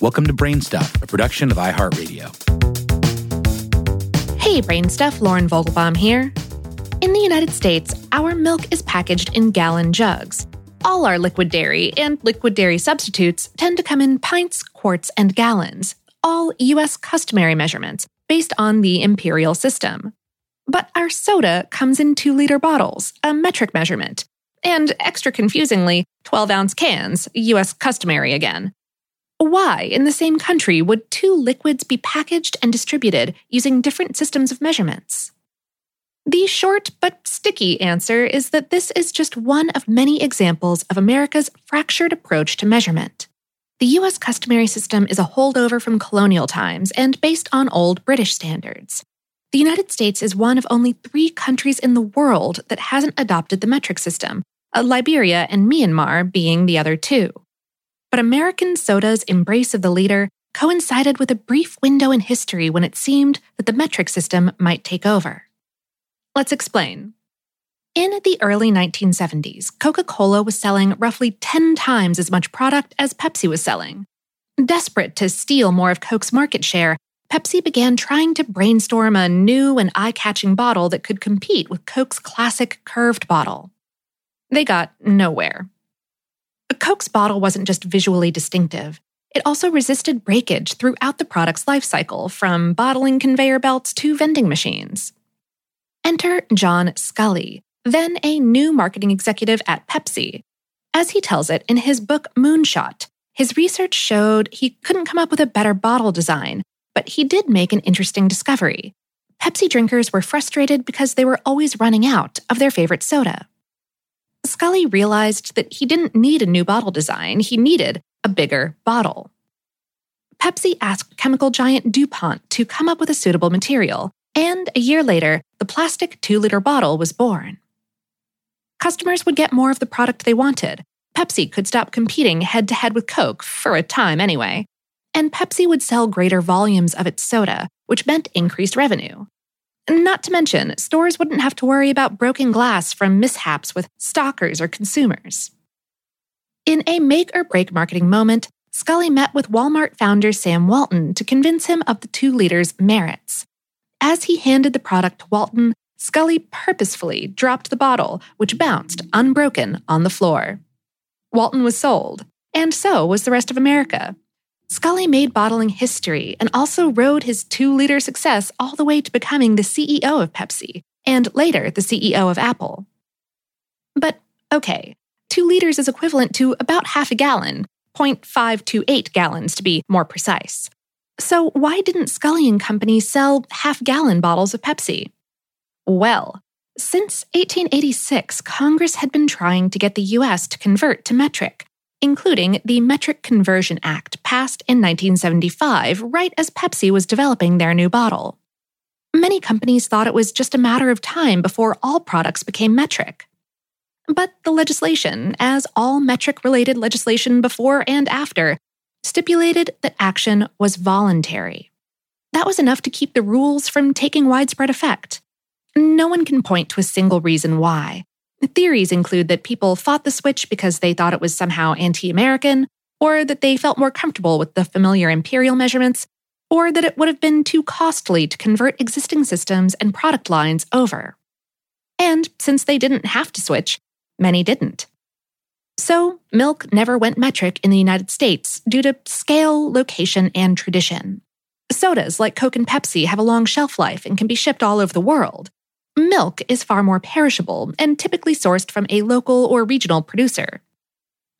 Welcome to Brainstuff, a production of iHeartRadio. Hey, Brainstuff, Lauren Vogelbaum here. In the United States, our milk is packaged in gallon jugs. All our liquid dairy and liquid dairy substitutes tend to come in pints, quarts, and gallons, all U.S. customary measurements based on the imperial system. But our soda comes in two liter bottles, a metric measurement, and extra confusingly, 12 ounce cans, US customary again. Why, in the same country, would two liquids be packaged and distributed using different systems of measurements? The short but sticky answer is that this is just one of many examples of America's fractured approach to measurement. The US customary system is a holdover from colonial times and based on old British standards. The United States is one of only three countries in the world that hasn't adopted the metric system, uh, Liberia and Myanmar being the other two. But American soda's embrace of the liter coincided with a brief window in history when it seemed that the metric system might take over. Let's explain. In the early 1970s, Coca Cola was selling roughly 10 times as much product as Pepsi was selling. Desperate to steal more of Coke's market share, Pepsi began trying to brainstorm a new and eye catching bottle that could compete with Coke's classic curved bottle. They got nowhere. Coke's bottle wasn't just visually distinctive, it also resisted breakage throughout the product's life cycle, from bottling conveyor belts to vending machines. Enter John Sculley, then a new marketing executive at Pepsi. As he tells it in his book Moonshot, his research showed he couldn't come up with a better bottle design, but he did make an interesting discovery. Pepsi drinkers were frustrated because they were always running out of their favorite soda. Sculley realized that he didn't need a new bottle design, he needed a bigger bottle. Pepsi asked chemical giant DuPont to come up with a suitable material, and a year later, the plastic 2 liter bottle was born. Customers would get more of the product they wanted. Pepsi could stop competing head to head with Coke, for a time anyway. And Pepsi would sell greater volumes of its soda, which meant increased revenue. Not to mention, stores wouldn't have to worry about broken glass from mishaps with stockers or consumers. In a make or break marketing moment, Sculley met with Walmart founder Sam Walton to convince him of the two liters' merits. As he handed the product to Walton, Sculley purposefully dropped the bottle, which bounced unbroken on the floor. Walton was sold, and so was the rest of America. Sculley made bottling history and also rode his two liter success all the way to becoming the CEO of Pepsi and later the CEO of Apple. But okay, two liters is equivalent to about half a gallon, 0.528 gallons to be more precise. So why didn't Sculley and Company sell half gallon bottles of Pepsi? Well, since 1886, Congress had been trying to get the US to convert to metric, including the Metric Conversion Act passed in 1975, right as Pepsi was developing their new bottle. Many companies thought it was just a matter of time before all products became metric. But the legislation, as all metric related legislation before and after, stipulated that action was voluntary. That was enough to keep the rules from taking widespread effect. No one can point to a single reason why, Theories include that people fought the switch because they thought it was somehow anti American, or that they felt more comfortable with the familiar imperial measurements, or that it would have been too costly to convert existing systems and product lines over. And since they didn't have to switch, many didn't. So, milk never went metric in the United States due to scale, location, and tradition. Sodas like Coke and Pepsi have a long shelf life and can be shipped all over the world. Milk is far more perishable and typically sourced from a local or regional producer.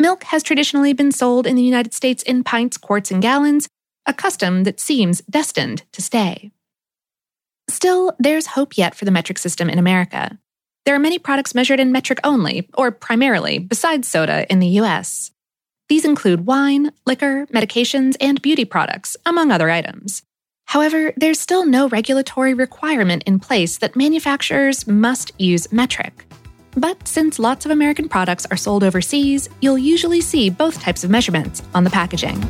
Milk has traditionally been sold in the United States in pints, quarts, and gallons, a custom that seems destined to stay. Still, there's hope yet for the metric system in America. There are many products measured in metric only, or primarily, besides soda in the US. These include wine, liquor, medications, and beauty products, among other items. However, there's still no regulatory requirement in place that manufacturers must use metric. But since lots of American products are sold overseas, you'll usually see both types of measurements on the packaging.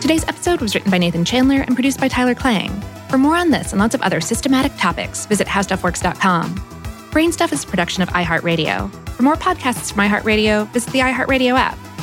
Today's episode was written by Nathan Chandler and produced by Tyler Klang. For more on this and lots of other systematic topics, visit howstuffworks.com. Brainstuff is a production of iHeartRadio. For more podcasts from iHeartRadio, visit the iHeartRadio app,